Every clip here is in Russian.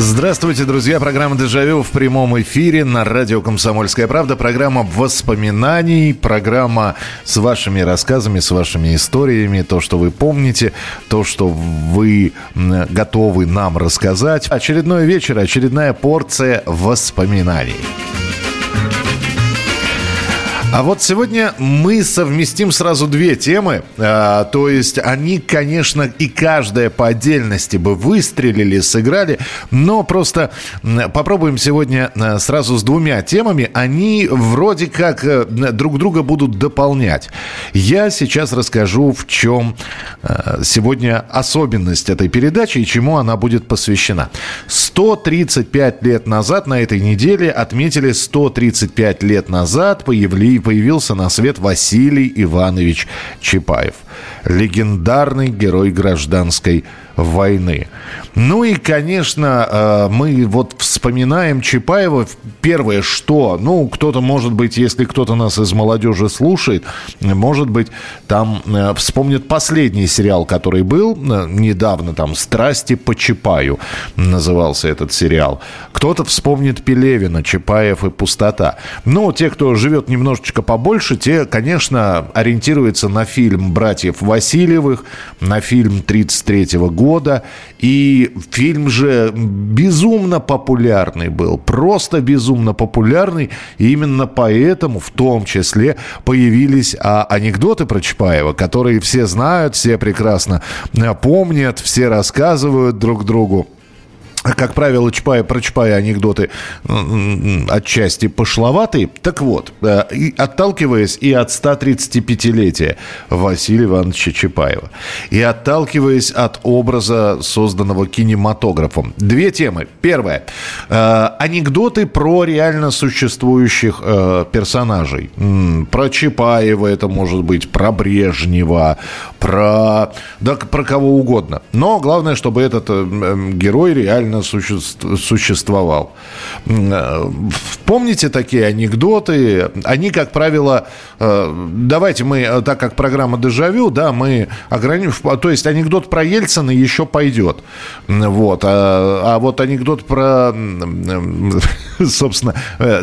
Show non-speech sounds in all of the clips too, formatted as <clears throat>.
Здравствуйте, друзья. Программа «Дежавю» в прямом эфире на радио «Комсомольская правда». Программа воспоминаний, программа с вашими рассказами, с вашими историями, то, что вы помните, то, что вы готовы нам рассказать. Очередной вечер, очередная порция воспоминаний. А вот сегодня мы совместим сразу две темы. А, то есть они, конечно, и каждая по отдельности бы выстрелили, сыграли, но просто попробуем сегодня а, сразу с двумя темами. Они вроде как а, друг друга будут дополнять. Я сейчас расскажу, в чем а, сегодня особенность этой передачи и чему она будет посвящена. 135 лет назад на этой неделе отметили 135 лет назад появление появился на свет Василий Иванович Чапаев. Легендарный герой гражданской войны. Ну и, конечно, э, мы вот вспоминаем Чапаева. Первое, что, ну, кто-то, может быть, если кто-то нас из молодежи слушает, может быть, там э, вспомнит последний сериал, который был э, недавно, там, «Страсти по Чапаю» назывался этот сериал. Кто-то вспомнит Пелевина, Чапаев и пустота. Ну, те, кто живет немножечко побольше, те, конечно, ориентируются на фильм «Братьев Васильевых», на фильм 33 года, года. И фильм же безумно популярный был, просто безумно популярный. И именно поэтому в том числе появились а, анекдоты про Чапаева, которые все знают, все прекрасно э, помнят, все рассказывают друг другу как правило, Чапая, про Чапая анекдоты отчасти пошловатые. Так вот, э, отталкиваясь и от 135-летия Василия Ивановича Чапаева, и отталкиваясь от образа, созданного кинематографом. Две темы. Первая. Э, анекдоты про реально существующих э, персонажей. Про Чапаева это может быть, про Брежнева, про, да, про кого угодно. Но главное, чтобы этот герой реально реально существовал. Э, помните такие анекдоты? Они, как правило, э, давайте мы, э, так как программа «Дежавю», да, мы ограничим, то есть анекдот про Ельцина еще пойдет. Вот. А, а вот анекдот про, <laughs> собственно,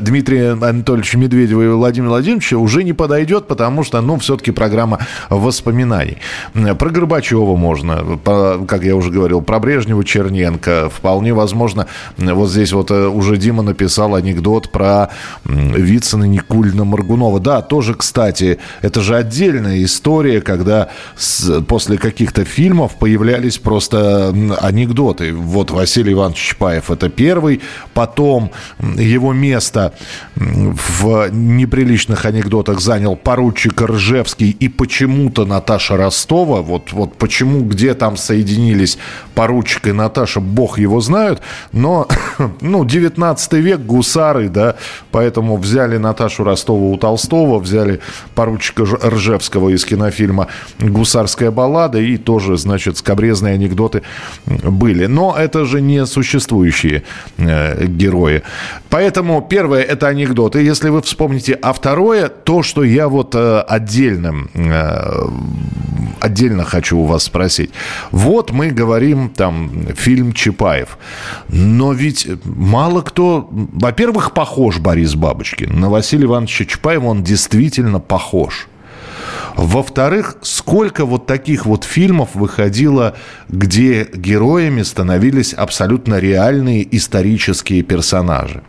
Дмитрия Анатольевича Медведева и Владимира Владимировича уже не подойдет, потому что, ну, все-таки программа воспоминаний. Про Горбачева можно, как я уже говорил, про Брежнева, Черненко, вполне вполне возможно, вот здесь вот э, уже Дима написал анекдот про Вицина, Никульна, Маргунова. Да, тоже, кстати, это же отдельная история, когда с, после каких-то фильмов появлялись просто анекдоты. Вот Василий Иванович Чапаев это первый, потом его место в неприличных анекдотах занял поручик Ржевский и почему-то Наташа Ростова. Вот, вот почему, где там соединились поручик и Наташа, бог его знают, но, <coughs> ну, 19 век, гусары, да, поэтому взяли Наташу Ростову у Толстого, взяли поручика Ржевского из кинофильма «Гусарская баллада», и тоже, значит, скобрезные анекдоты были. Но это же не существующие э, герои. Поэтому первое – это анекдоты, если вы вспомните. А второе – то, что я вот э, отдельно, э, отдельно хочу у вас спросить. Вот мы говорим, там, фильм «Чапаев». Но ведь мало кто... Во-первых, похож Борис Бабочкин. На Василия Ивановича Чапаева он действительно похож. Во-вторых, сколько вот таких вот фильмов выходило, где героями становились абсолютно реальные исторические персонажи.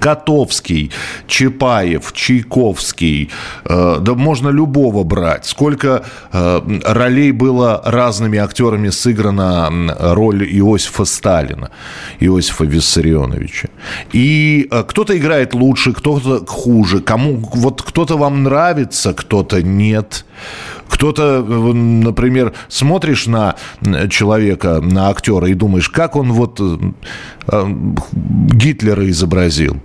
Котовский, Чапаев, Чайковский, э, да можно любого брать. Сколько э, ролей было разными актерами сыграна роль Иосифа Сталина, Иосифа Виссарионовича. И э, кто-то играет лучше, кто-то хуже. Кому вот кто-то вам нравится, кто-то нет. Кто-то, например, смотришь на человека, на актера и думаешь, как он вот э, Гитлера изобразил.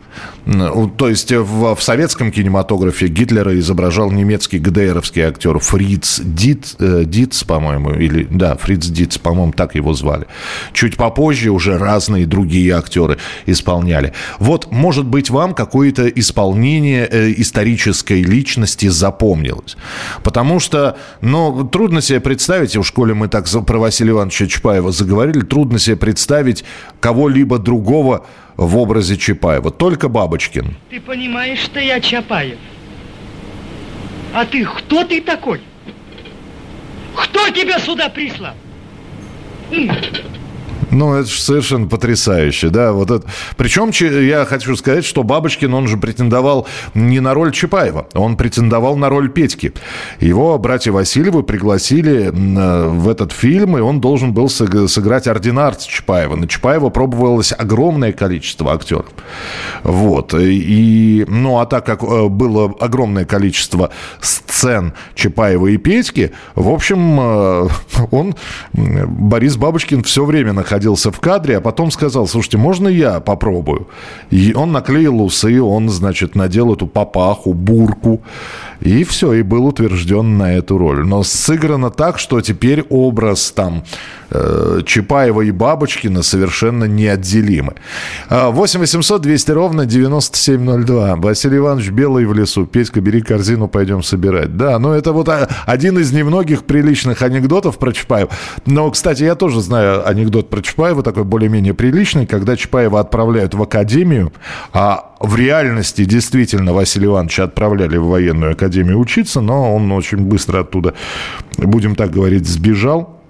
То есть в, в советском кинематографе Гитлера изображал немецкий ГДРовский актер Фриц Дит, э, Диц, по-моему, или да, Фриц Диц, по-моему, так его звали. Чуть попозже уже разные другие актеры исполняли. Вот, может быть, вам какое-то исполнение э, исторической личности запомнилось. Потому что, ну, трудно себе представить, в школе мы так про Василия Ивановича Чапаева заговорили, трудно себе представить кого-либо другого в образе Чапаева. Только Бабочкин. Ты понимаешь, что я Чапаев? А ты кто ты такой? Кто тебя сюда прислал? Ну, это же совершенно потрясающе, да. Вот это. Причем я хочу сказать, что Бабочкин, он же претендовал не на роль Чапаева, он претендовал на роль Петьки. Его братья Васильевы пригласили э, в этот фильм, и он должен был сыграть ординарца Чапаева. На Чапаева пробовалось огромное количество актеров. Вот. И, ну, а так как э, было огромное количество сцен Чапаева и Петьки, в общем, э, <laughs> он, Борис Бабочкин, все время находился находился в кадре, а потом сказал, слушайте, можно я попробую? И он наклеил усы, он, значит, надел эту папаху, бурку, и все, и был утвержден на эту роль. Но сыграно так, что теперь образ там э, Чапаева и Бабочкина совершенно неотделимы. 8 800 200 ровно 9702. Василий Иванович Белый в лесу. Петька, бери корзину, пойдем собирать. Да, ну это вот а, один из немногих приличных анекдотов про Чапаева. Но, кстати, я тоже знаю анекдот про Чапаева, такой более-менее приличный, когда Чапаева отправляют в академию, а в реальности действительно Василия Ивановича отправляли в военную академию учиться, но он очень быстро оттуда, будем так говорить, сбежал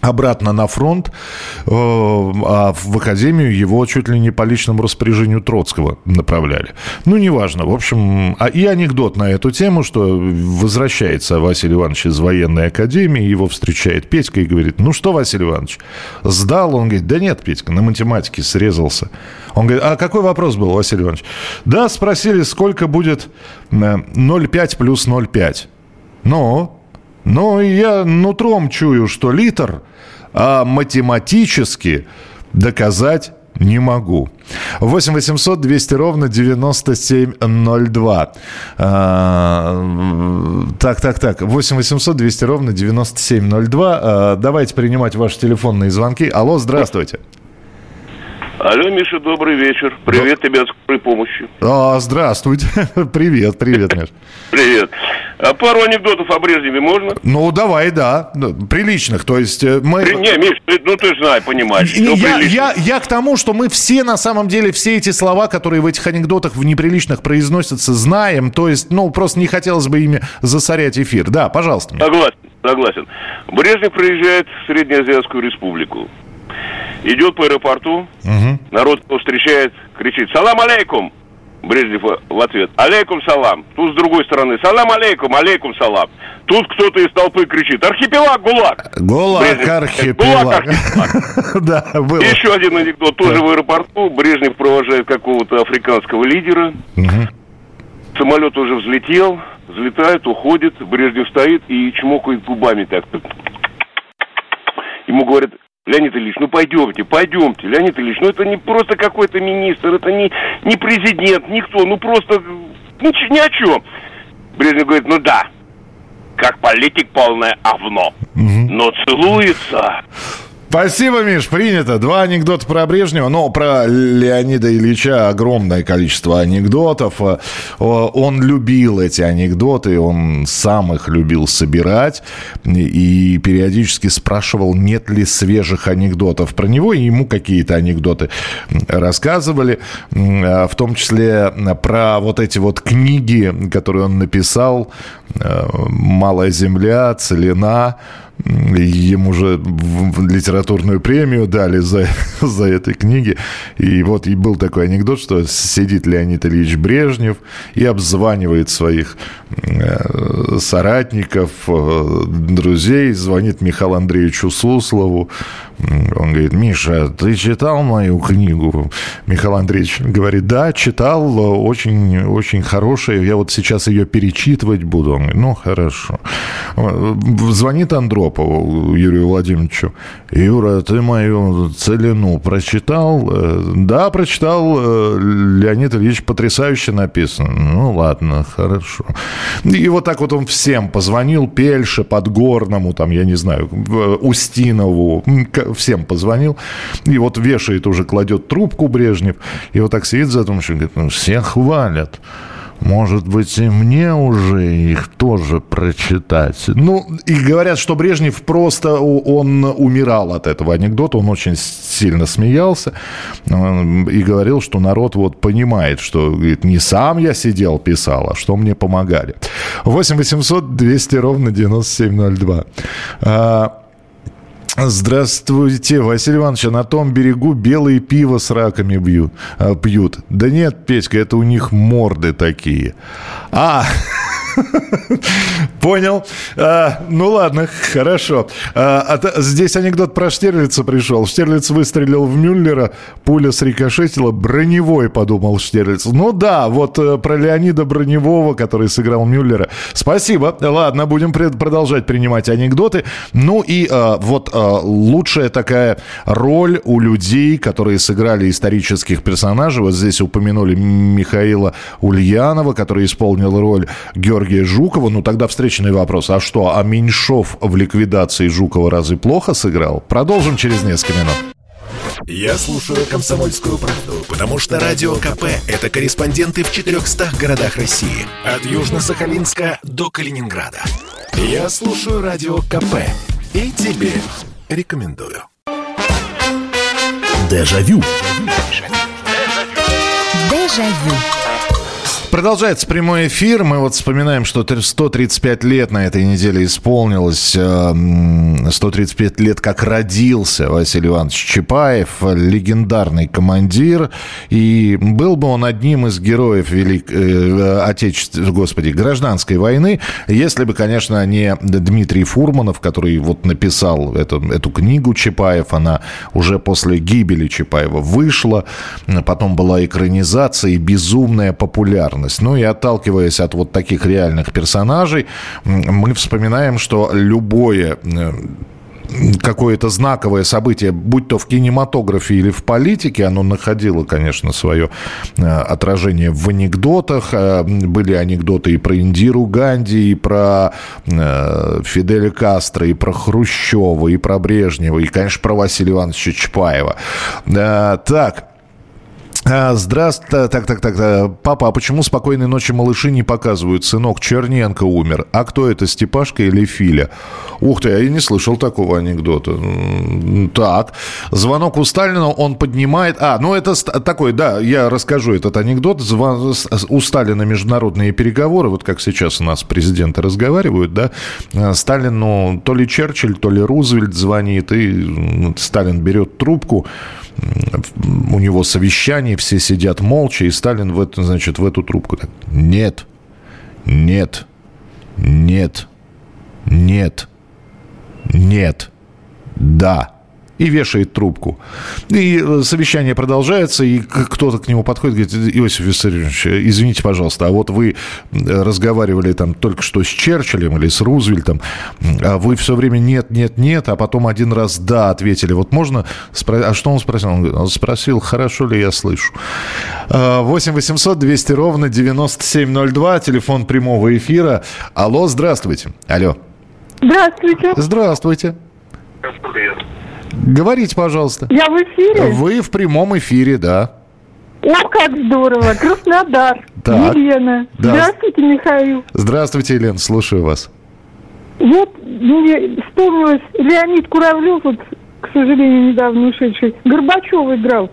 обратно на фронт, э, а в академию его чуть ли не по личному распоряжению Троцкого направляли. Ну, неважно. В общем, а и анекдот на эту тему, что возвращается Василий Иванович из военной академии, его встречает Петька и говорит, ну что, Василий Иванович, сдал? Он говорит, да нет, Петька, на математике срезался. Он говорит, а какой вопрос был, Василий Иванович? Да, спросили, сколько будет 0,5 э, плюс 0,5. Ну, но я нутром чую, что литр, а математически доказать не могу. 8 800 200 ровно 9702. А, так, так, так. 8 800 200 ровно 9702. А, давайте принимать ваши телефонные звонки. Алло, здравствуйте. Алло, Миша, добрый вечер. Привет тебе от скорой помощи. А, здравствуйте. <laughs> привет, привет, Миш. привет. А пару анекдотов о Брежневе можно? Ну, давай, да. Ну, приличных, то есть э, мы... При... Не, Миш, ты, ну ты знаешь, понимаешь. Я, я, я к тому, что мы все, на самом деле, все эти слова, которые в этих анекдотах в неприличных произносятся, знаем. То есть, ну, просто не хотелось бы ими засорять эфир. Да, пожалуйста. Согласен, согласен. Брежнев приезжает в Среднеазиатскую республику. Идет по аэропорту, угу. народ его встречает, кричит «Салам алейкум!» Брежнев в ответ «Алейкум салам!» Тут с другой стороны «Салам алейкум, алейкум салам!» Тут кто-то из толпы кричит «Архипелаг ГУЛАГ!» ГУЛАГ Брежнев, архипелаг. <laughs> Да, было. Еще один анекдот. Тоже в аэропорту Брежнев провожает какого-то африканского лидера. Самолет уже взлетел, взлетает, уходит. Брежнев стоит и чмокает губами так. Ему говорят, Леонид Ильич, ну пойдемте, пойдемте, Леонид Ильич, ну это не просто какой-то министр, это не, не президент, никто, ну просто ни, ни о чем. Брежнев говорит, ну да, как политик полное овно, но целуется. Спасибо, Миш, принято. Два анекдота про Брежнева, но про Леонида Ильича огромное количество анекдотов. Э, он любил эти анекдоты, он сам их любил собирать и периодически спрашивал, нет ли свежих анекдотов про него, и ему какие-то анекдоты рассказывали, э, в том числе про вот эти вот книги, которые он написал, э, «Малая земля», «Целина», ему же литературную премию дали за, <laughs> за этой книги. И вот и был такой анекдот, что сидит Леонид Ильич Брежнев и обзванивает своих э, соратников, э, друзей, звонит Михаилу Андреевичу Суслову. Он говорит, Миша, ты читал мою книгу? Михаил Андреевич говорит, да, читал, очень, очень хорошая. Я вот сейчас ее перечитывать буду. Он говорит, ну, хорошо. Звонит Андропову Юрию Владимировичу. Юра, ты мою целину прочитал? «Э, да, прочитал. Э, Леонид Ильич потрясающе написано. Ну, ладно, хорошо. И вот так вот он всем позвонил. Пельше, Подгорному, там, я не знаю, Устинову, всем позвонил. И вот вешает уже, кладет трубку Брежнев. И вот так сидит задумчиво, говорит, ну, все хвалят. Может быть, и мне уже их тоже прочитать. Ну, и говорят, что Брежнев просто, он умирал от этого анекдота, он очень сильно смеялся и говорил, что народ вот понимает, что говорит, не сам я сидел, писал, а что мне помогали. 8 800 200 ровно 9702. Здравствуйте, Василий Иванович, на том берегу белые пиво с раками бьют, а, пьют. Да нет, Петька, это у них морды такие. А, <laughs> <laughs> Понял. А, ну ладно, хорошо. А, а, здесь анекдот про Штирлица пришел. Штирлиц выстрелил в Мюллера, пуля срикошетила, броневой, подумал Штирлиц. Ну да, вот э, про Леонида Броневого, который сыграл Мюллера. Спасибо. Ладно, будем продолжать принимать анекдоты. Ну и а, вот а, лучшая такая роль у людей, которые сыграли исторических персонажей. Вот здесь упомянули Михаила Ульянова, который исполнил роль Георгия Георгия Жукова. Ну, тогда встречный вопрос. А что, а Меньшов в ликвидации Жукова разве плохо сыграл? Продолжим через несколько минут. Я слушаю «Комсомольскую правду», потому что «Радио КП» — это корреспонденты в 400 городах России. От Южно-Сахалинска до Калининграда. Я слушаю «Радио КП» и тебе рекомендую. Дежавю. Дежавю. Продолжается прямой эфир. Мы вот вспоминаем, что 135 лет на этой неделе исполнилось. 135 лет, как родился Василий Иванович Чапаев, легендарный командир. И был бы он одним из героев Велик... Э, Отечества, господи, гражданской войны, если бы, конечно, не Дмитрий Фурманов, который вот написал эту, эту книгу Чапаев. Она уже после гибели Чапаева вышла. Потом была экранизация и безумная популярность реальность. Ну и отталкиваясь от вот таких реальных персонажей, мы вспоминаем, что любое э, какое-то знаковое событие, будь то в кинематографе или в политике, оно находило, конечно, свое э, отражение в анекдотах. Э, были анекдоты и про Индиру Ганди, и про Фиделя Кастро, и про Хрущева, и про Брежнева, и, конечно, про Василия Ивановича Чапаева. Так, здравствуйте. Так, так, так. Э, папа, а почему «Спокойной ночи, малыши» не показывают? Сынок Черненко умер. А кто это, Степашка или Филя? Ух ты, я не слышал такого анекдота. Так. Звонок у Сталина, он поднимает... А, ну это такой, да, я расскажу этот анекдот. У Сталина международные переговоры, вот как сейчас у нас президенты разговаривают, да. Э, Сталину то ли Черчилль, то ли Рузвельт звонит, и Сталин берет трубку у него совещание, все сидят молча, и Сталин в эту, значит, в эту трубку нет, нет, нет, нет, нет, да и вешает трубку. И э, совещание продолжается, и кто-то к нему подходит, говорит, Иосиф Виссарионович, извините, пожалуйста, а вот вы э, разговаривали там только что с Черчиллем или с Рузвельтом, а вы все время нет, нет, нет, а потом один раз да ответили. Вот можно спросить, а что он спросил? Он спросил, хорошо ли я слышу. 8 800 200 ровно 9702, телефон прямого эфира. Алло, здравствуйте. Алло. Здравствуйте. Здравствуйте. Привет. Говорите, пожалуйста. Я в эфире? Вы в прямом эфире, да. О, как здорово! Краснодар. Так. Елена. Да. Здравствуйте, Михаил. Здравствуйте, Елена, слушаю вас. Вот мне вспомнилось, Леонид Куравлев, вот, к сожалению, недавно ушедший, Горбачев играл.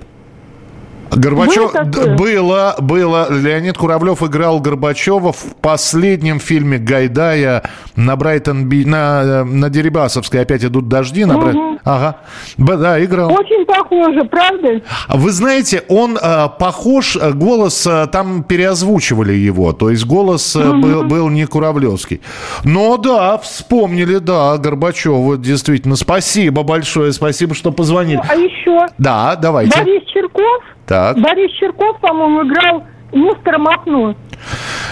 Горбачев было, было. Леонид Куравлев играл Горбачева в последнем фильме Гайдая на Брайтон Би, на, на Дерибасовской опять идут дожди. На угу. Ага. Да, играл. Очень похоже, правда? Вы знаете, он э, похож, э, голос, э, там переозвучивали его, то есть голос э, угу. был, был не Куравлевский. Но да, вспомнили, да, Горбачева, действительно. Спасибо большое, спасибо, что позвонили. Ну, а еще? Да, давайте. Борис Черков так. Борис Черков, по-моему, играл Нестора Махно.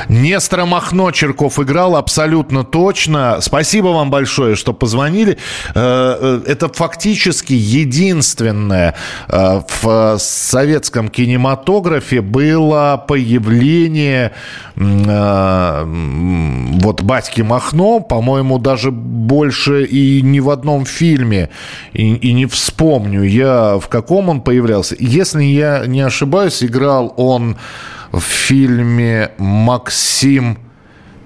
Нестора Махно Черков играл абсолютно точно. Спасибо вам большое, что позвонили. Э, э, это фактически единственное э, в советском кинематографе было появление вот батьки Махно, по-моему, даже больше и ни в одном фильме, и, и не вспомню я, в каком он появлялся. Если я не ошибаюсь, играл он в фильме «Максим...»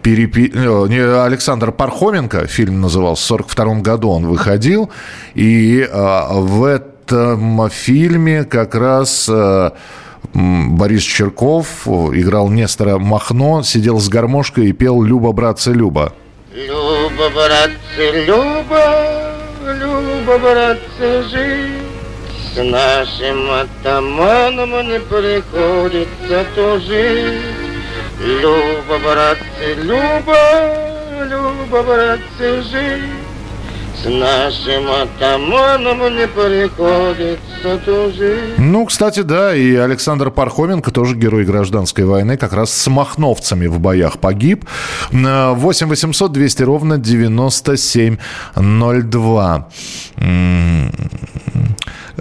Перепи... Э, Александр Пархоменко, фильм назывался, в 1942 году он выходил, и а, в этом фильме как раз а, Борис Черков играл Нестора Махно, сидел с гармошкой и пел «Люба, братцы, Люба». Люба, братцы, Люба, Люба, братцы, жить нашим атаманом не приходится тужить. Люба, братцы, Люба, Люба, братцы, жить. С нашим атаманом не приходится тужить. Ну, кстати, да, и Александр Пархоменко, тоже герой гражданской войны, как раз с махновцами в боях погиб. 8 800 200 ровно 9702.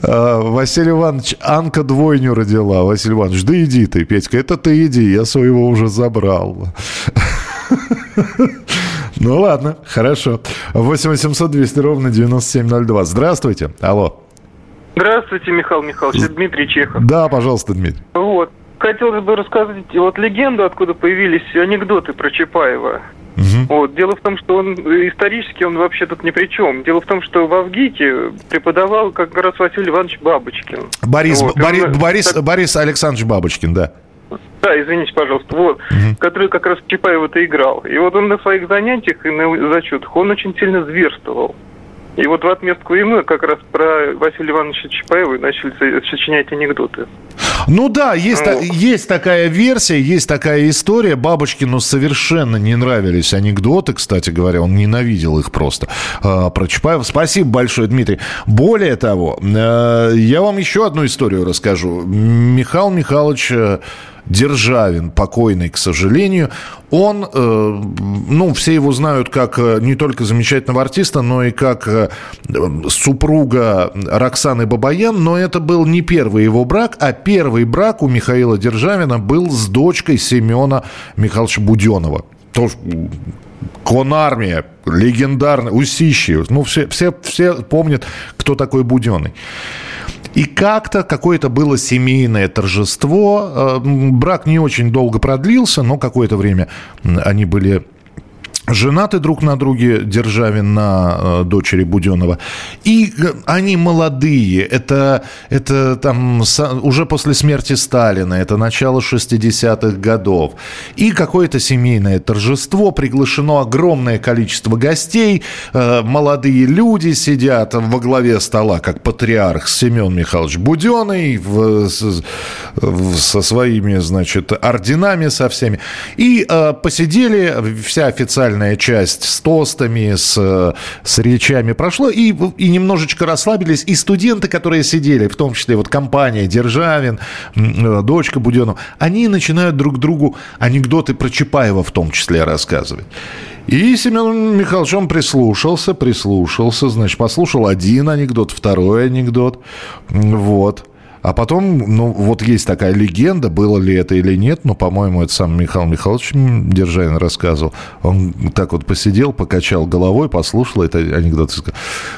А, Василий Иванович, Анка двойню родила. Василий Иванович, да иди ты, Петька, это ты иди, я своего уже забрал. <laughs> Ну ладно, хорошо. 8 800 200 ровно 9702. Здравствуйте. Алло. Здравствуйте, Михаил Михайлович. Дмитрий Чехов. Да, пожалуйста, Дмитрий. Вот. Хотелось бы рассказать вот легенду, откуда появились анекдоты про Чапаева. Угу. Вот. Дело в том, что он исторически он вообще тут ни при чем. Дело в том, что в Авгике преподавал как раз Василий Иванович Бабочкин. Борис, вот. Борис, он, Борис, так... Борис Александрович Бабочкин, да. Да, извините, пожалуйста. Вот, угу. который как раз Чапаева-то играл. И вот он на своих занятиях и на зачетах, он очень сильно зверствовал. И вот в отместку ему как раз про Василия Ивановича Чапаева начали сочинять анекдоты. Ну да, есть, ну. та, есть такая версия, есть такая история. Бабочкину совершенно не нравились анекдоты, кстати говоря, он ненавидел их просто. Э, про Чапаева. Спасибо большое, Дмитрий. Более того, э, я вам еще одну историю расскажу. Михаил Михайлович... Державин, покойный, к сожалению, он, э, ну, все его знают как э, не только замечательного артиста, но и как э, супруга Роксаны Бабаян, но это был не первый его брак, а первый брак у Михаила Державина был с дочкой Семена Михайловича Буденова. Тоже Конармия, легендарный, Усищи. Ну, все, все, все помнят, кто такой Буденный. И как-то какое-то было семейное торжество. Э, брак не очень долго продлился, но какое-то время они были женаты друг на друге, Державин на э, дочери Буденова. И э, они молодые. Это, это там уже после смерти Сталина, это начало 60-х годов. И какое-то семейное торжество, приглашено огромное количество гостей, э, молодые люди сидят во главе стола, как патриарх Семен Михайлович Буденный в, в, со своими, значит, орденами со всеми. И посидели, вся официальная официальная часть с тостами, с, с речами прошло, и, и немножечко расслабились. И студенты, которые сидели, в том числе вот компания Державин, э, дочка Буденова, они начинают друг другу анекдоты про Чапаева в том числе рассказывать. И Семен Михайлович, он прислушался, прислушался, значит, послушал один анекдот, второй анекдот, вот. А потом, ну, вот есть такая легенда, было ли это или нет, но, по-моему, это сам Михаил Михайлович Державин рассказывал. Он так вот посидел, покачал головой, послушал это анекдот и сказал,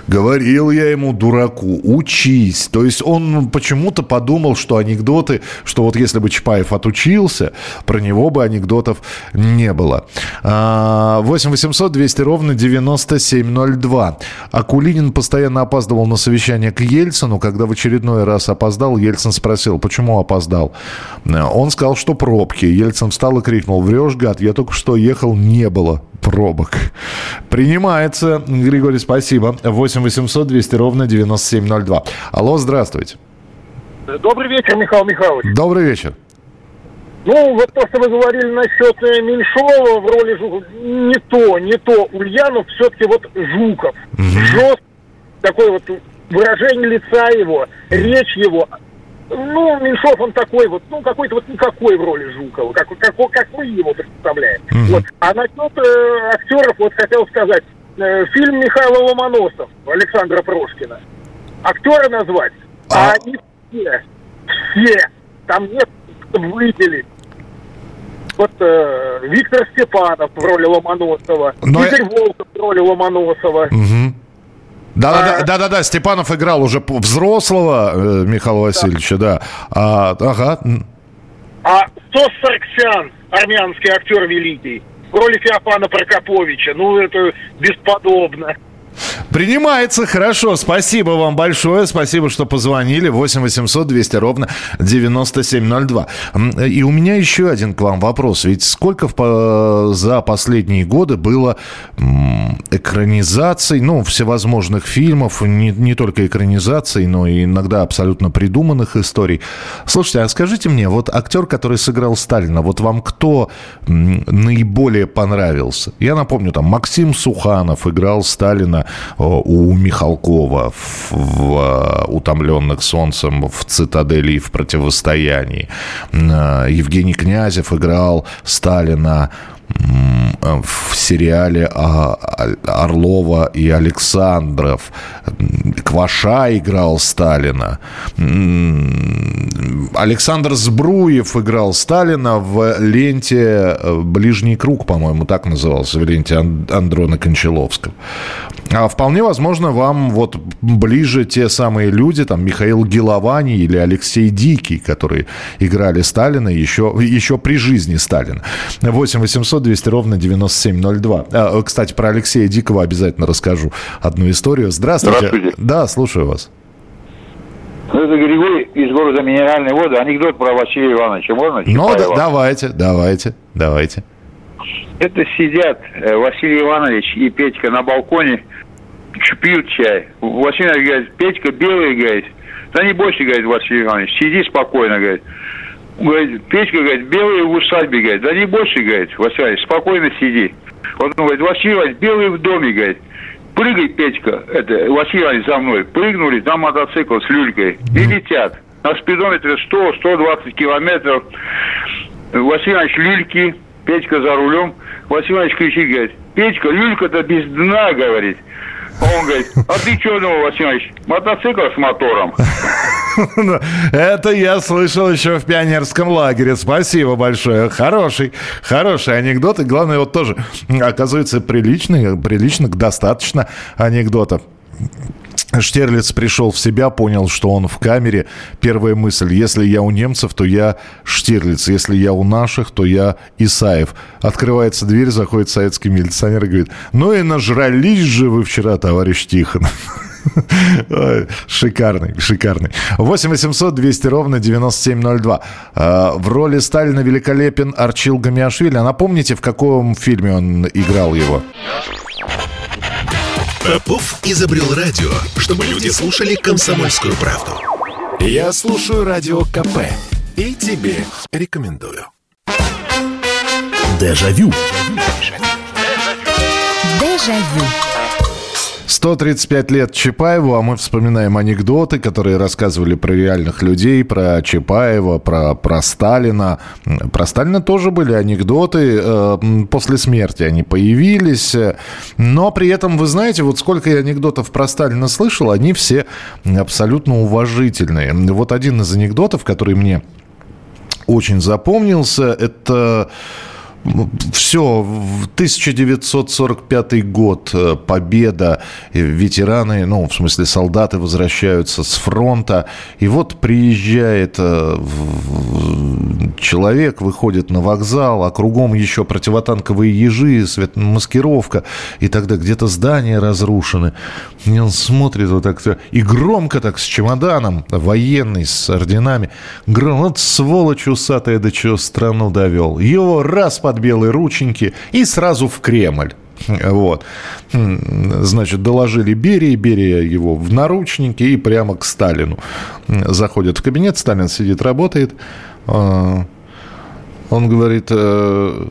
говорил я ему, дураку, учись. То есть он почему-то подумал, что анекдоты, что вот если бы Чапаев отучился, про него бы анекдотов не было. 8 800 200 ровно 9702. Акулинин постоянно опаздывал на совещание к Ельцину, когда в очередной раз опоздал, опоздал. Ельцин спросил, почему опоздал. Он сказал, что пробки. Ельцин встал и крикнул, врешь, гад, я только что ехал, не было пробок. Принимается. Григорий, спасибо. 8 800 200 ровно 9702. Алло, здравствуйте. Добрый вечер, Михаил Михайлович. Добрый вечер. Ну, вот то, что вы говорили насчет э, Меньшова в роли Жукова, не то, не то. Ульянов все-таки вот Жуков. Угу. Жест, такое вот выражение лица его, речь его. Ну, Меньшов, он такой вот, ну, какой-то вот никакой в роли Жукова, как, как, как мы его представляем. Угу. Вот. А насчет э, актеров, вот хотел сказать, э, фильм Михаила Ломоносов, Александра Прошкина. Актера назвать, а, а они все, все, там нет выделить вот э, Виктор Степанов в роли Ломоносова, Но Игорь. Волков в роли Ломоносова. Угу. Да, да, да, да, Степанов играл уже взрослого э, Михаила Васильевича, да. А, ага. А Сарксян, армянский актер великий, в роли Феофана Прокоповича, ну это бесподобно. Принимается, хорошо. Спасибо вам большое. Спасибо, что позвонили. 8 800 200 ровно 9702. И у меня еще один к вам вопрос. Ведь сколько в, за последние годы было экранизаций, ну, всевозможных фильмов, не, не только экранизаций, но и иногда абсолютно придуманных историй. Слушайте, а скажите мне, вот актер, который сыграл Сталина, вот вам кто наиболее понравился? Я напомню, там Максим Суханов играл Сталина у Михалкова в, в э, «Утомленных солнцем», в «Цитадели» и в «Противостоянии». Э, Евгений Князев играл Сталина в сериале а, Орлова и Александров. Кваша играл Сталина. Александр Збруев играл Сталина в ленте э, «Ближний круг», по-моему, так назывался, в ленте Андрона Кончаловского. А вполне возможно, вам вот ближе те самые люди, там, Михаил Геловани или Алексей Дикий, которые играли Сталина еще, еще при жизни Сталина. 8 800 200 ровно 9702. А, кстати, про Алексея Дикого обязательно расскажу одну историю. Здравствуйте. Здравствуйте. Да, слушаю вас. Ну, это Григорий из города Минеральной воды. Анекдот про Василия Ивановича. Можно? Ну, да, давайте, давайте, давайте. Это сидят э, Василий Иванович и Петька на балконе, пьют чай. Василий Иванович говорит, Петька белый, говорит. Да не бойся, говорит Василий Иванович, сиди спокойно, говорит. Говорит, Петька, говорит, белый в усадьбе, говорит. Да не больше, говорит, Василий, спокойно сиди. Он говорит, Василий Иванович, белый в доме, говорит. Прыгай, Петька, это, Василий Иванович за мной. Прыгнули на мотоцикл с люлькой и летят. На спидометре 100-120 километров. Василий Иванович люльки, Петька за рулем. Василий Иванович кричит, говорит, Петька, люлька-то без дна, говорит. Он говорит, а ты что думал, Василий Иванович, мотоцикл с мотором? <laughs> <laughs> Это я слышал еще в пионерском лагере. Спасибо большое. Хороший, хороший анекдот. И главное, вот тоже, оказывается, приличный, прилично, достаточно анекдотов. Штирлиц пришел в себя, понял, что он в камере. Первая мысль, если я у немцев, то я Штирлиц. Если я у наших, то я Исаев. Открывается дверь, заходит советский милиционер и говорит, ну и нажрались же вы вчера, товарищ Тихон. <laughs> Шикарный, шикарный. 8 800 200 ровно 9702. А, в роли Сталина великолепен Арчил Гамиашвили. А напомните, в каком фильме он играл его? Попов изобрел радио, чтобы люди слушали комсомольскую правду. Я слушаю радио КП и тебе рекомендую. Дежавю. Дежавю. 135 лет Чапаеву, а мы вспоминаем анекдоты, которые рассказывали про реальных людей, про Чапаева, про, про Сталина. Про Сталина тоже были анекдоты. Э, после смерти они появились. Но при этом, вы знаете, вот сколько я анекдотов про Сталина слышал, они все абсолютно уважительные. Вот один из анекдотов, который мне очень запомнился, это все, 1945 год, э, победа, ветераны, ну, в смысле, солдаты возвращаются с фронта, и вот приезжает э, человек, выходит на вокзал, а кругом еще противотанковые ежи, маскировка, и тогда где-то здания разрушены. И он смотрит вот так, и громко так с чемоданом, военный, с орденами, громко, вот сволочь усатая, до чего страну довел. Его раз под белые рученьки и сразу в Кремль. Вот. Значит, доложили Берии, Берия его в наручники и прямо к Сталину. Заходит в кабинет, Сталин сидит, работает. А, он говорит, «Э,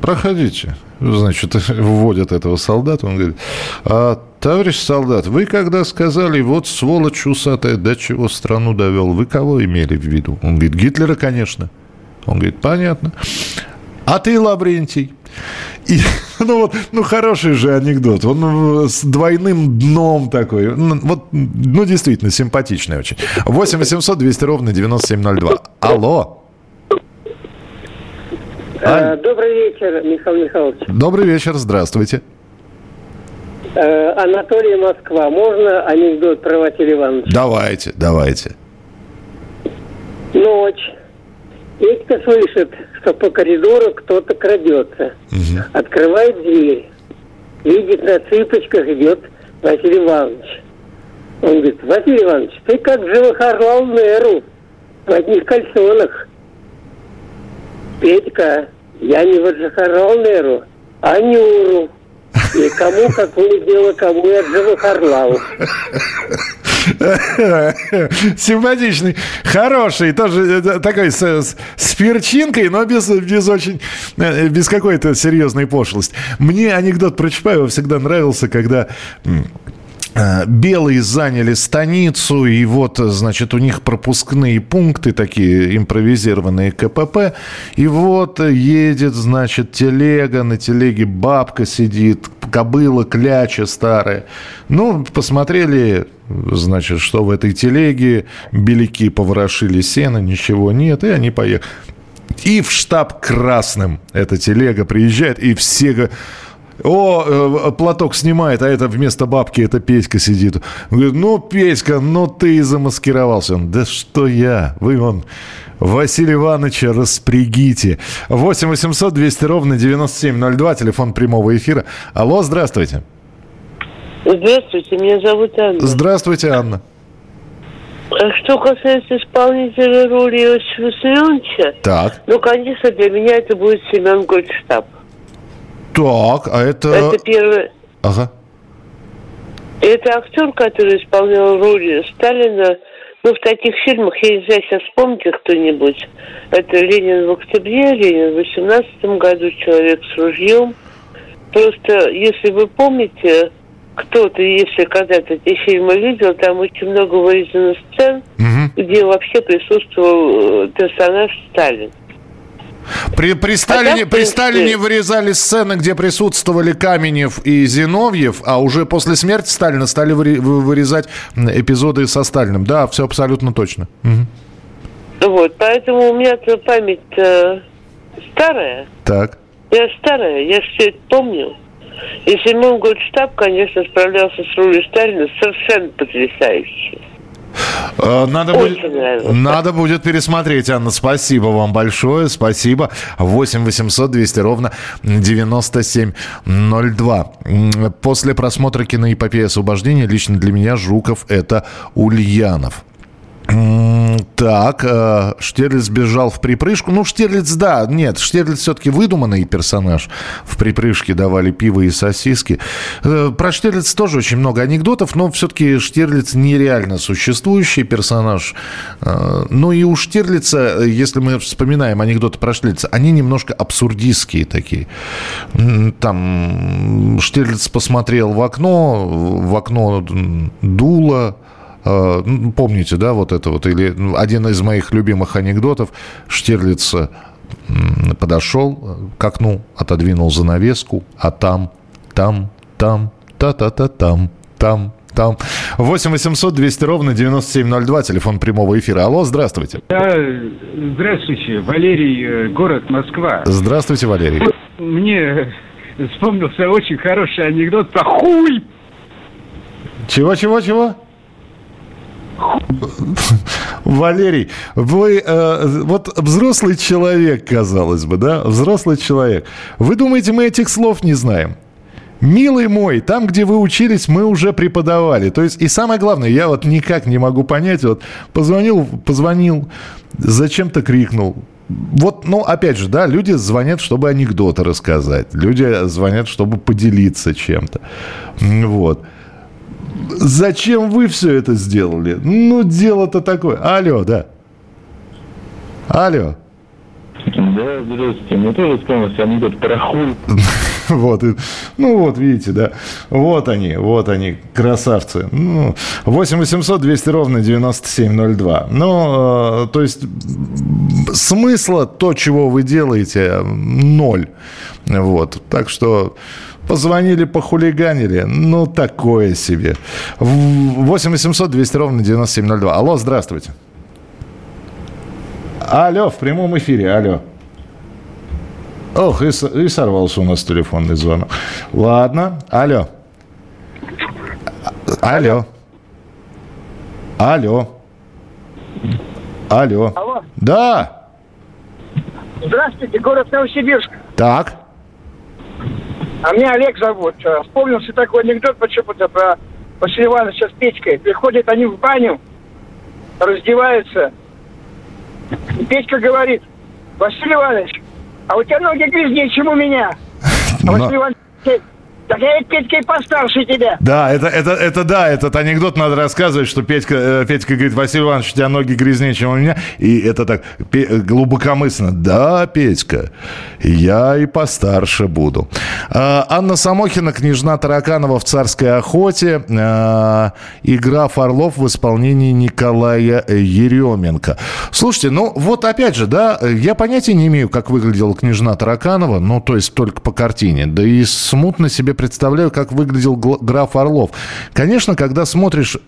проходите. Значит, <laughs> вводят этого солдата. Он говорит, а, товарищ солдат, вы когда сказали, вот сволочь усатая, до чего страну довел, вы кого имели в виду? Он говорит, Гитлера, конечно. Он говорит, понятно. А ты, Лаврентий? И, <laughs> ну вот, ну хороший же анекдот. Он с двойным дном такой. Ну, вот, ну действительно, симпатичный очень. 8 800 200 ровно 9702. Алло. А, добрый вечер, Михаил Михайлович. Добрый вечер, здравствуйте. А, Анатолий Москва. Можно анекдот про Василия Ивановича? Давайте, давайте. Ночь. Петька слышит, что по коридору кто-то крадется. Угу. Открывает дверь. Видит, на цыпочках идет Василий Иванович. Он говорит, Василий Иванович, ты как живохорлал Неру в одних кальсонах. Петька, я не возжихорлал Неру, а Нюру. И кому какое дело, кому я живохорлал. <laughs> <laughs> Симпатичный, хороший, тоже э, такой с, с, с перчинкой, но без, без очень, э, без какой-то серьезной пошлости. Мне анекдот про Чапаева всегда нравился, когда э, Белые заняли станицу, и вот, значит, у них пропускные пункты, такие импровизированные КПП. И вот едет, значит, телега, на телеге бабка сидит, кобыла, кляча старая. Ну, посмотрели значит, что в этой телеге, беляки поворошили сено, ничего нет, и они поехали. И в штаб красным эта телега приезжает, и все о, э, платок снимает, а это вместо бабки, это Петька сидит. Он говорит, ну, Петька, ну ты и замаскировался. Он, да что я, вы он, Василия Ивановича распрягите. 8 800 200 ровно 9702, телефон прямого эфира. Алло, здравствуйте. Здравствуйте, меня зовут Анна. Здравствуйте, Анна. А что касается исполнителя роли Иосифа Виссарионовича, так. ну, конечно, для меня это будет Семен Гольдштаб. Так, а это... Это первое... Ага. Это актер, который исполнял роль Сталина, ну, в таких фильмах, я не знаю, сейчас вспомните кто-нибудь. Это «Ленин в октябре», «Ленин в 18 году», «Человек с ружьем». Просто, если вы помните, кто-то, если когда-то эти фильмы видел, там очень много вырезано сцен, угу. где вообще присутствовал э, персонаж Сталин. При, при, Сталине, при Сталине вырезали сцены, где присутствовали Каменев и Зиновьев, а уже после смерти Сталина стали вырезать эпизоды со Сталиным. Да, все абсолютно точно. Угу. Вот, поэтому у меня память э, старая. Так. Я старая, я все это помню. И Семен Гольдштаб, конечно, справлялся с ролью Сталина совершенно потрясающе. А, надо будет, надо будет пересмотреть, Анна. Спасибо вам большое. Спасибо. 8 800 200 ровно 9702. После просмотра киноэпопеи освобождения лично для меня Жуков это Ульянов. Так, э, Штирлиц бежал в припрыжку. Ну, Штирлиц, да, нет, Штирлиц все-таки выдуманный персонаж. В припрыжке давали пиво и сосиски. Э, про Штирлиц тоже очень много анекдотов, но все-таки Штирлиц нереально существующий персонаж. Э, ну и у Штирлица, если мы вспоминаем анекдоты про Штирлица, они немножко абсурдистские такие. Там Штирлиц посмотрел в окно, в окно дуло, помните, да, вот это вот, или один из моих любимых анекдотов, Штирлиц подошел к окну, отодвинул занавеску, а там, там, там, та-та-та-там, там, там. 8 800 200 ровно 9702, телефон прямого эфира. Алло, здравствуйте. Да, здравствуйте, Валерий, э, город Москва. Здравствуйте, Валерий. Мне вспомнился очень хороший анекдот про хуй. Чего, чего, чего? Валерий, вы э, вот взрослый человек, казалось бы, да, взрослый человек. Вы думаете, мы этих слов не знаем? Милый мой, там, где вы учились, мы уже преподавали. То есть, и самое главное, я вот никак не могу понять, вот позвонил, позвонил, зачем-то крикнул. Вот, ну, опять же, да, люди звонят, чтобы анекдоты рассказать. Люди звонят, чтобы поделиться чем-то. Вот. Зачем вы все это сделали? Ну, дело-то такое. Алло, да. Алло. Да, здравствуйте. Мне тоже вспомнился анекдот про хуй. <laughs> Вот, ну вот, видите, да. Вот они, вот они, красавцы. Ну, 8 800 200 ровно 9702. Ну, э, то есть смысла то, чего вы делаете, ноль. Вот, так что Позвонили, похулиганили. Ну, такое себе. 8 800 200 ровно 9702. Алло, здравствуйте. Алло, в прямом эфире, алло. Ох, и, и сорвался у нас телефонный звонок. Ладно, алло. Алло. Алло. Алло. Алло. Да. Здравствуйте, город Новосибирск. Так. А меня Олег зовут. Э, вспомнился такой анекдот почему-то про Василия Ивановича с Петькой. Приходят они в баню, раздеваются. И Петька говорит, Василий Иванович, а у тебя ноги грязнее, чем у меня. А Василий Иванович так я ведь Петька и постарше тебя. Да, это, это, это да, этот анекдот надо рассказывать, что Петька, э, Петька говорит, Василий Иванович, у тебя ноги грязнее, чем у меня. И это так глубокомысленно. Да, Петька, я и постарше буду. А, Анна Самохина, княжна Тараканова в «Царской охоте». А, игра Орлов в исполнении Николая Еременко. Слушайте, ну вот опять же, да, я понятия не имею, как выглядела княжна Тараканова, ну то есть только по картине. Да и смутно себе представляю, как выглядел граф Орлов. Конечно, когда смотришь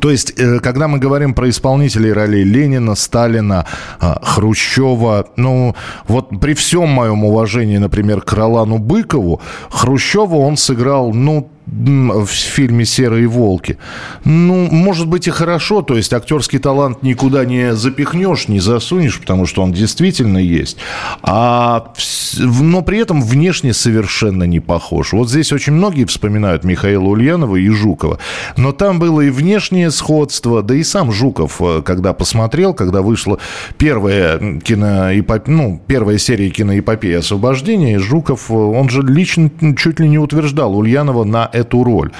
то есть, э, когда мы говорим про исполнителей ролей Ленина, Сталина, а, Хрущева, ну, вот при всем моем уважении, например, к Ролану Быкову, Хрущева он сыграл, ну, в фильме «Серые волки». Ну, может быть и хорошо, то есть актерский талант никуда не запихнешь, не засунешь, потому что он действительно есть. А, но при этом внешне совершенно не похож. Вот здесь очень многие вспоминают Михаила Ульянова и Жукова. Но там было и внешнее сходство, да и сам Жуков, э, когда посмотрел, когда вышла первая, киноэпоп... ну, первая серия киноэпопеи «Освобождение», Жуков, э, он же лично чуть ли не утверждал Ульянова на эту роль.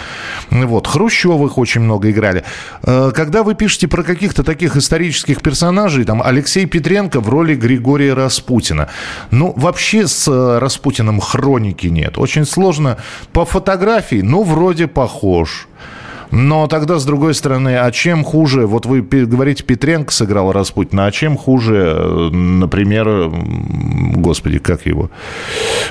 Вот. Хрущевых очень много играли. Э, когда вы пишете про каких-то таких исторических персонажей, там Алексей Петренко в роли Григория Распутина. Ну, вообще с э, Распутиным хроники нет. Очень сложно по фотографии, ну, вроде похож. Но тогда, с другой стороны, а чем хуже, вот вы говорите, Петренко сыграл Распутина, а чем хуже, э, например, господи, как его,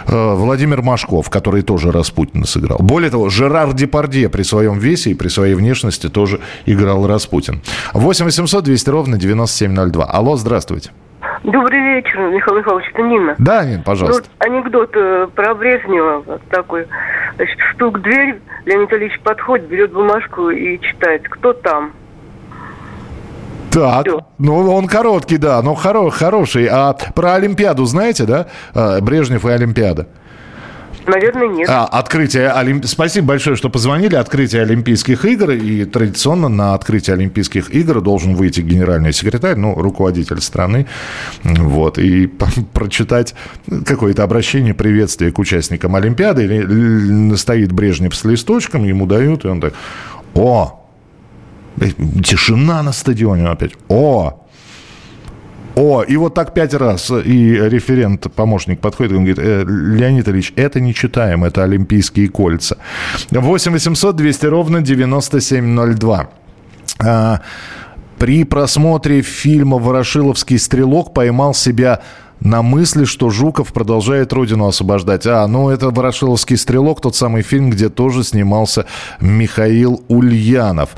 э, Владимир Машков, который тоже Распутина сыграл. Более того, Жерар Депардье при своем весе и при своей внешности тоже играл Распутин. 8 800 200 ровно 9702. Алло, здравствуйте. Добрый вечер, Михаил Михайлович, это Нина. Да, Нин, пожалуйста. Тут анекдот э, про Брежнева вот такой. Значит, стук в дверь, Леонид Ильич подходит, берет бумажку и читает, кто там. Так, Все. ну он короткий, да, но хоро- хороший. А про Олимпиаду знаете, да? А, Брежнев и Олимпиада. Наверное, нет. А, открытие Олимп... Спасибо большое, что позвонили. Открытие Олимпийских игр. И традиционно на открытие Олимпийских игр должен выйти генеральный секретарь, ну, руководитель страны. Вот. И <laughs> прочитать какое-то обращение, приветствие к участникам Олимпиады. Или стоит Брежнев с листочком, ему дают, и он так, о, тишина на стадионе опять, о, о, и вот так пять раз. И референт, помощник подходит и говорит, э, Леонид Ильич, это не читаем, это Олимпийские кольца. 8 800 200 ровно 9702. А, при просмотре фильма «Ворошиловский стрелок» поймал себя на мысли, что Жуков продолжает родину освобождать. А, ну это «Ворошиловский стрелок», тот самый фильм, где тоже снимался Михаил Ульянов.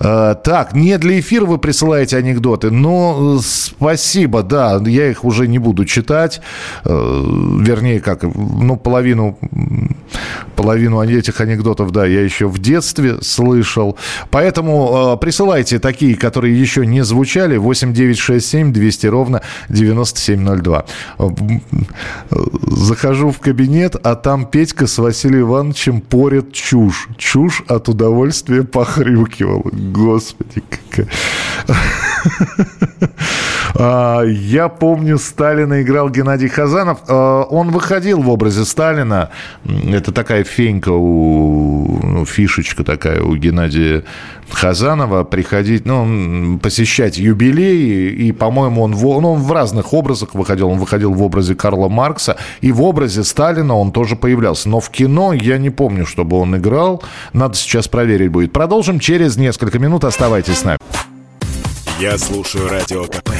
Э, так, не для эфира вы присылаете анекдоты, но спасибо, да, я их уже не буду читать. Э, вернее, как, ну, половину, половину этих анекдотов, да, я еще в детстве слышал. Поэтому э, присылайте такие, которые еще не звучали. 8967 200 ровно 9702. Захожу в кабинет, а там Петька с Василием Ивановичем порят чушь. Чушь от удовольствия похрюкивал. Господи, какая... А, я помню, Сталина играл Геннадий Хазанов. А, он выходил в образе Сталина. Это такая фенька, у, ну, фишечка такая у Геннадия Хазанова. Приходить, ну, посещать юбилеи. И, по-моему, он, в, ну, он в разных образах выходил. Он выходил в образе Карла Маркса. И в образе Сталина он тоже появлялся. Но в кино я не помню, чтобы он играл. Надо сейчас проверить будет. Продолжим через несколько минут. Оставайтесь с нами. Я слушаю Радио КП,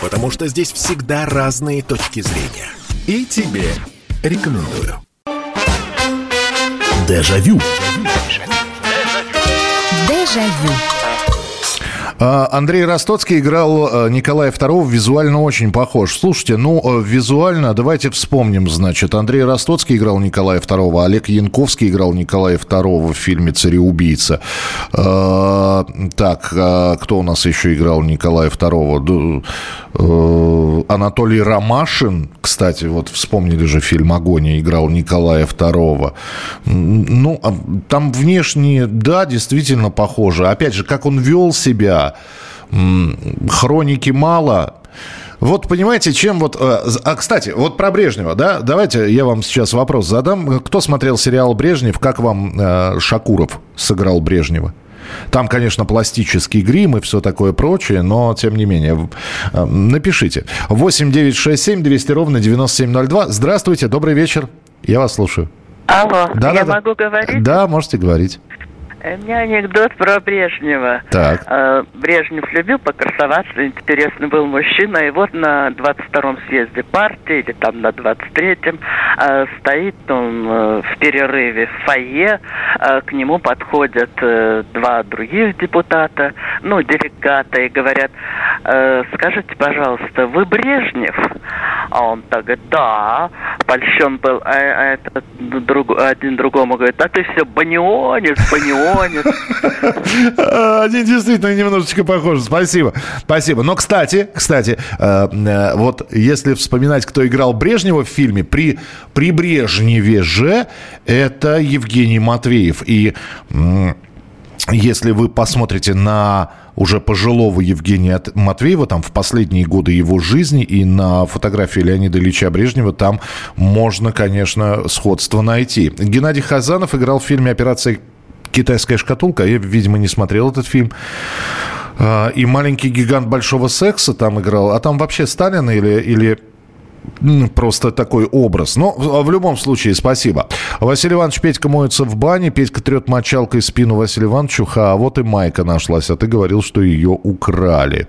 потому что здесь всегда разные точки зрения. И тебе рекомендую. Дежавю. Дежавю. А, Андрей Ростоцкий играл э, Николая II, визуально очень похож. Слушайте, ну, э, визуально, давайте вспомним, значит, Андрей Ростоцкий играл Николая II, Олег Янковский играл Николая II в фильме «Цареубийца». А, так, а кто у нас еще играл Николая II? Э, Анатолий Ромашин, кстати, вот вспомнили же фильм «Агония», играл Николая II. Ну, там внешне, да, действительно похоже. Опять же, как он вел себя, хроники мало. Вот понимаете, чем вот... Э, а, кстати, вот про Брежнева, да? Давайте я вам сейчас вопрос задам. Кто смотрел сериал «Брежнев», как вам э, Шакуров сыграл Брежнева? Там, конечно, пластический грим и все такое прочее, но тем не менее. Э, напишите. 8 9 6 7 200 ровно 9702. Здравствуйте, добрый вечер. Я вас слушаю. Алло, да, я да, могу да. говорить? Да, можете говорить. У меня анекдот про Брежнева. Так. Э, Брежнев любил покрасоваться, интересный был мужчина, и вот на 22-м съезде партии, или там на 23-м, э, стоит он э, в перерыве в фойе, к нему подходят два других депутата, ну, делегата, и говорят, скажите, пожалуйста, вы Брежнев? А он так говорит, да, польщен был, а, а этот друг, один другому говорит, а ты все банионишь, банионишь. <laughs> Они действительно немножечко похожи. Спасибо. Спасибо. Но, кстати, кстати, э, э, вот если вспоминать, кто играл Брежнева в фильме, при, при Брежневе же это Евгений Матвеев. И если вы посмотрите на уже пожилого Евгения Матвеева, там в последние годы его жизни и на фотографии Леонида Ильича Брежнева там можно, конечно, сходство найти. Геннадий Хазанов играл в фильме «Операция «Китайская шкатулка». Я, видимо, не смотрел этот фильм. А, и «Маленький гигант большого секса» там играл. А там вообще Сталин или, или просто такой образ. Но в любом случае, спасибо. Василий Иванович Петька моется в бане, Петька трет мочалкой спину Василию Ивановичу, а вот и майка нашлась, а ты говорил, что ее украли.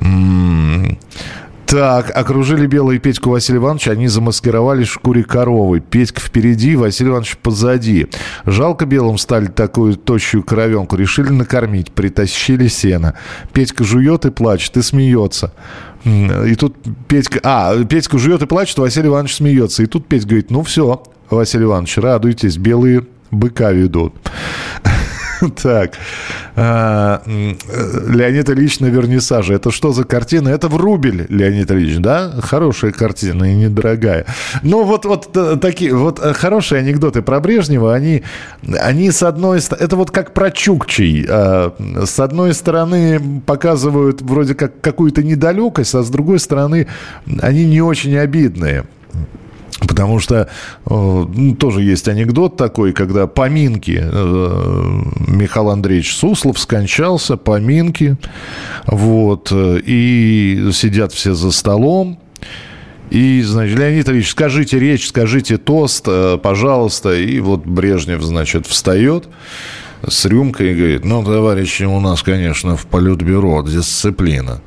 М-м-м. Так, окружили белые Петьку Василия Ивановича, они замаскировали шкуре коровы. Петька впереди, Василий Иванович позади. Жалко белым стали такую тощую коровенку. Решили накормить, притащили сено. Петька жует и плачет, и смеется. И тут Петька... А, Петька жует и плачет, Василий Иванович смеется. И тут Петька говорит, ну все, Василий Иванович, радуйтесь, белые быка ведут. <laughs> Так. А, Леонид Ильич на вернисаже. Это что за картина? Это в рубль, Леонид Ильич, да? Хорошая картина и недорогая. Ну, вот, вот э, такие, вот э, хорошие анекдоты про Брежнева, они, они с одной стороны, это вот как про Чукчей. А, с одной стороны показывают вроде как какую-то недалекость, а с другой стороны они не очень обидные. Потому что э, тоже есть анекдот такой, когда поминки э, Михаил Андреевич Суслов скончался, поминки, вот, э, и сидят все за столом, и, значит, Леонид Ильич, скажите речь, скажите тост, пожалуйста, и вот Брежнев, значит, встает с рюмкой и говорит, ну, товарищи, у нас, конечно, в политбюро дисциплина.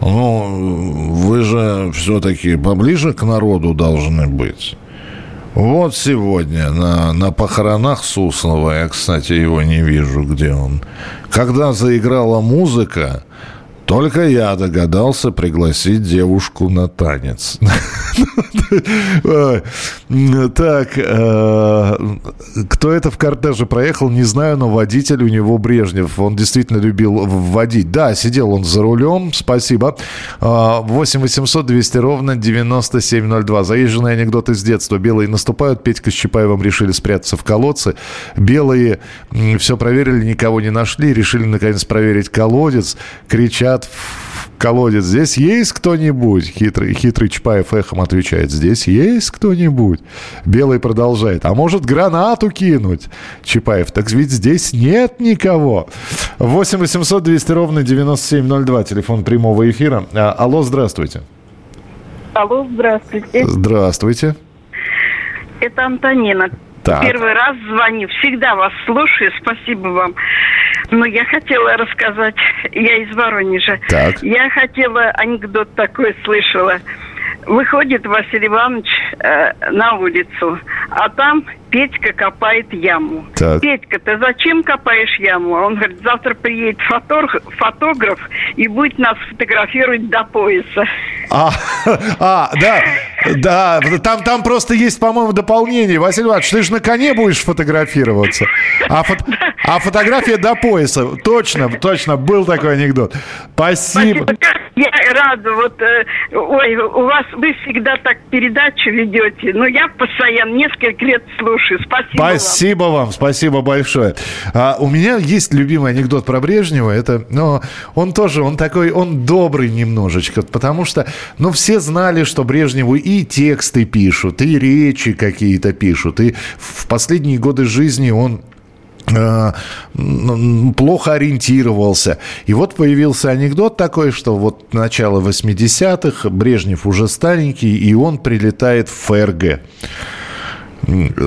Ну, вы же все-таки поближе к народу должны быть. Вот сегодня на, на похоронах Суслова, я, кстати, его не вижу, где он. Когда заиграла музыка, только я догадался пригласить девушку на танец. <laughs> Так, э, кто это в кортеже проехал, не знаю, но водитель у него Брежнев. Он действительно любил водить. Да, сидел он за рулем, спасибо. 8 800 200 ровно 9702. Заезженные анекдоты с детства. Белые наступают, Петька с Чапаевым решили спрятаться в колодце. Белые все проверили, никого не нашли, решили наконец проверить колодец. Кричат колодец. Здесь есть кто-нибудь? Хитрый, хитрый Чапаев эхом отвечает. Здесь есть кто-нибудь? Белый продолжает. А может гранату кинуть? Чапаев. Так ведь здесь нет никого. 8 800 200 ровно 9702. Телефон прямого эфира. А, алло, здравствуйте. Алло, здравствуйте. Здравствуйте. Это Антонина. Так. Первый раз звоню. Всегда вас слушаю. Спасибо вам. Но я хотела рассказать, я из Воронежа. Так. Я хотела анекдот такой слышала. Выходит Василий Иванович э, на улицу, а там Петька копает яму. Так. Петька, ты зачем копаешь яму? Он говорит, завтра приедет фотограф, фотограф и будет нас фотографировать до пояса. А, <laughs> а, да, да, там, там просто есть, по-моему, дополнение. Василий Иванович, ты же на коне будешь фотографироваться. А, фото, а фотография до пояса. Точно, точно, был такой анекдот. Спасибо. Спасибо. Я рада, вот, э, ой, у вас, вы всегда так передачу ведете, но я постоянно несколько лет слушаю. Спасибо, Спасибо вам. вам, спасибо большое. А, у меня есть любимый анекдот про Брежнева, это, но он тоже, он такой, он добрый немножечко, потому что, ну, все знали, что Брежневу и тексты пишут, и речи какие-то пишут, и в последние годы жизни он Э, плохо ориентировался. И вот появился анекдот такой, что вот начало 80-х, Брежнев уже старенький, и он прилетает в ФРГ.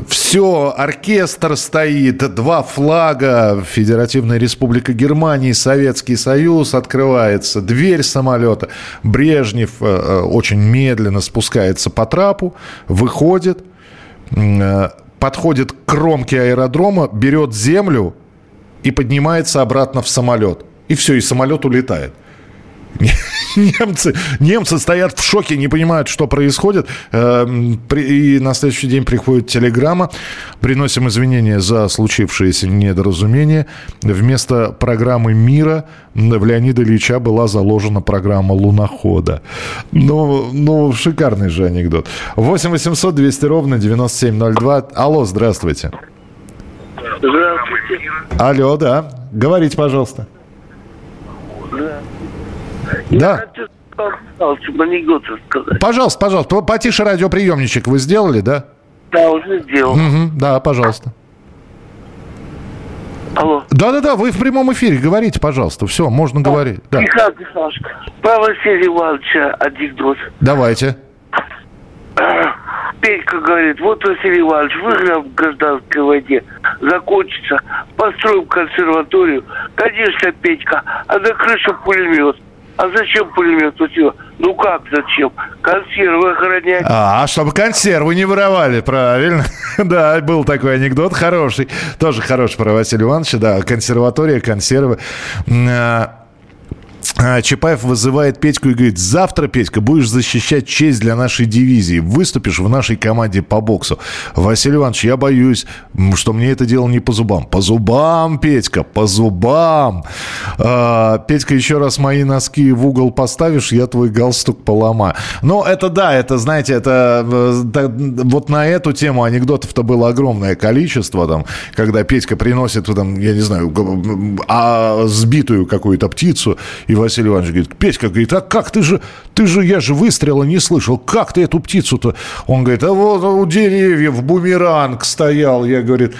Все, оркестр стоит, два флага, Федеративная Республика Германии, Советский Союз открывается, дверь самолета. Брежнев э, э, очень медленно спускается по трапу, выходит, подходит к кромке аэродрома, берет землю и поднимается обратно в самолет. И все, и самолет улетает. <laughs> Немцы, немцы стоят в шоке, не понимают, что происходит. Эм, и на следующий день приходит телеграмма. Приносим извинения за случившееся недоразумение. Вместо программы «Мира» в Леонида Ильича была заложена программа «Лунохода». Ну, ну шикарный же анекдот. 8 800 200 ровно 9702. Алло, здравствуйте. Здравствуйте. Алло, да. Говорите, пожалуйста. Да. Да. анекдот рассказать. Пожалуйста, пожалуйста. Потише радиоприемничек вы сделали, да? Да, уже сделал. Угу, да, пожалуйста. Алло. Да-да-да, вы в прямом эфире. Говорите, пожалуйста. Все, можно говорить. Да. Михаил Михайлович, про Василия Ивановича анекдот. Давайте. <clears throat> Петька говорит, вот Василий Иванович, выиграем в гражданской войне, закончится, построим консерваторию. Конечно, Петька, а на крышу пулемет. А зачем пулемет у тебя? Ну как зачем? Консервы охранять. А, чтобы консервы не воровали, правильно. <laughs> да, был такой анекдот хороший. Тоже хороший про Василия Ивановича. Да, консерватория, консервы. А, а, Чапаев вызывает Петьку и говорит, завтра, Петька, будешь защищать честь для нашей дивизии, выступишь в нашей команде по боксу. Василий Иванович, я боюсь, что мне это дело не по зубам. По зубам, Петька, по зубам. А, Петька, еще раз мои носки в угол поставишь, я твой галстук поломаю. Ну, это да, это, знаете, это, это вот на эту тему анекдотов-то было огромное количество, там, когда Петька приносит, там, я не знаю, а, сбитую какую-то птицу, и Василий Иванович говорит, Петька, говорит, а как ты же, ты же, я же выстрела не слышал, как ты эту птицу-то? Он говорит, а вот у деревьев бумеранг стоял. Я, говорит,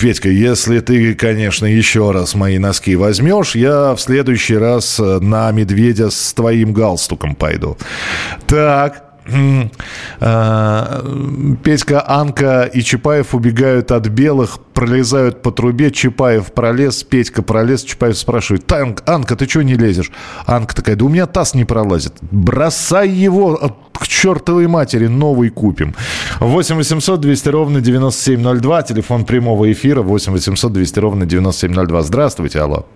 Петька, если ты, конечно, еще раз мои носки возьмешь, я в следующий раз на медведя с твоим галстуком пойду. Так, э, Петька, Анка и Чапаев убегают от белых, пролезают по трубе, Чапаев пролез, Петька пролез, Чапаев спрашивает, Танк, Анка, ты чего не лезешь? Анка такая, да у меня таз не пролазит. Бросай его к чертовой матери, новый купим. 8 800 200 ровно 9702, телефон прямого эфира 8 800 200 ровно 9702. Здравствуйте, алло.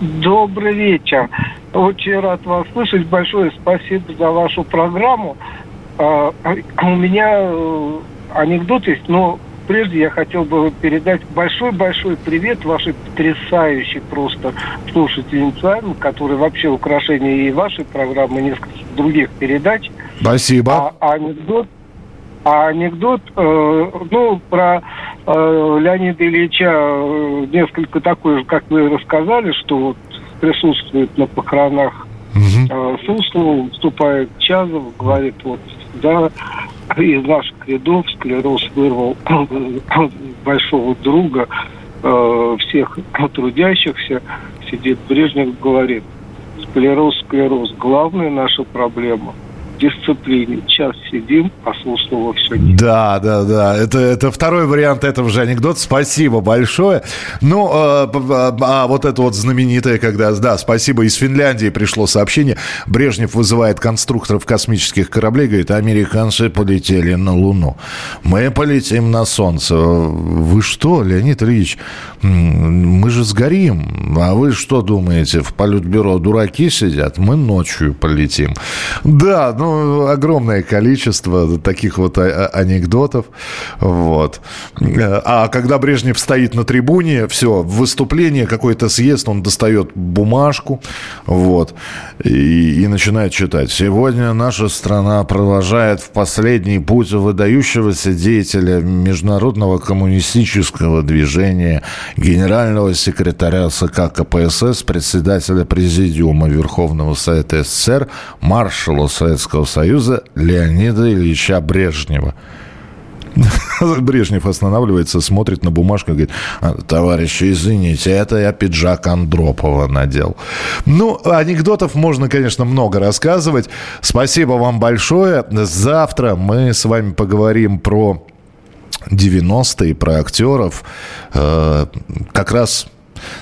Добрый вечер. Очень рад вас слышать. Большое спасибо за вашу программу. А, у меня э, анекдот есть, но прежде я хотел бы передать большой-большой привет вашей потрясающей просто слушательнице, которая вообще украшение и вашей программы, и нескольких других передач. Спасибо. А, анекдот а анекдот, э, ну, про э, Леонида Ильича э, несколько такой же, как вы рассказали, что вот присутствует на похоронах. Э, Суслова, вступает Чазов, говорит, вот, да, из наших рядов склероз вырвал <coughs> большого друга э, всех трудящихся, сидит Брежнев, говорит, склероз, склероз, главная наша проблема – дисциплине. Час сидим, а слушного все нет. Да, да, да. Это, это второй вариант этого же анекдота. Спасибо большое. Ну, э, а вот это вот знаменитое, когда, да, спасибо, из Финляндии пришло сообщение. Брежнев вызывает конструкторов космических кораблей, говорит, американцы полетели на Луну. Мы полетим на Солнце. Вы что, Леонид Ильич, мы же сгорим. А вы что думаете, в политбюро дураки сидят? Мы ночью полетим. Да, ну, ну, огромное количество таких вот а, а, анекдотов. Вот. А когда Брежнев стоит на трибуне, все, выступление, какой-то съезд, он достает бумажку, вот, и, и начинает читать. Сегодня наша страна провожает в последний путь выдающегося деятеля международного коммунистического движения, генерального секретаря СК КПСС, председателя Президиума Верховного Совета СССР, маршала Советского Советского Союза Леонида Ильича Брежнева. <laughs> Брежнев останавливается, смотрит на бумажку и говорит, «А, товарищи, извините, это я пиджак Андропова надел. Ну, анекдотов можно, конечно, много рассказывать. Спасибо вам большое. Завтра мы с вами поговорим про 90-е, про актеров. Э, как раз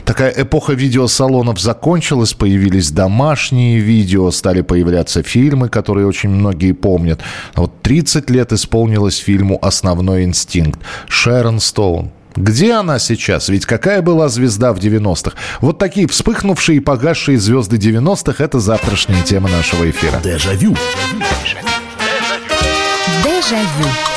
такая эпоха видеосалонов закончилась, появились домашние видео, стали появляться фильмы, которые очень многие помнят. Вот 30 лет исполнилось фильму «Основной инстинкт». Шерон Стоун. Где она сейчас? Ведь какая была звезда в 90-х? Вот такие вспыхнувшие и погасшие звезды 90-х – это завтрашняя тема нашего эфира. Дежавю. Дежавю.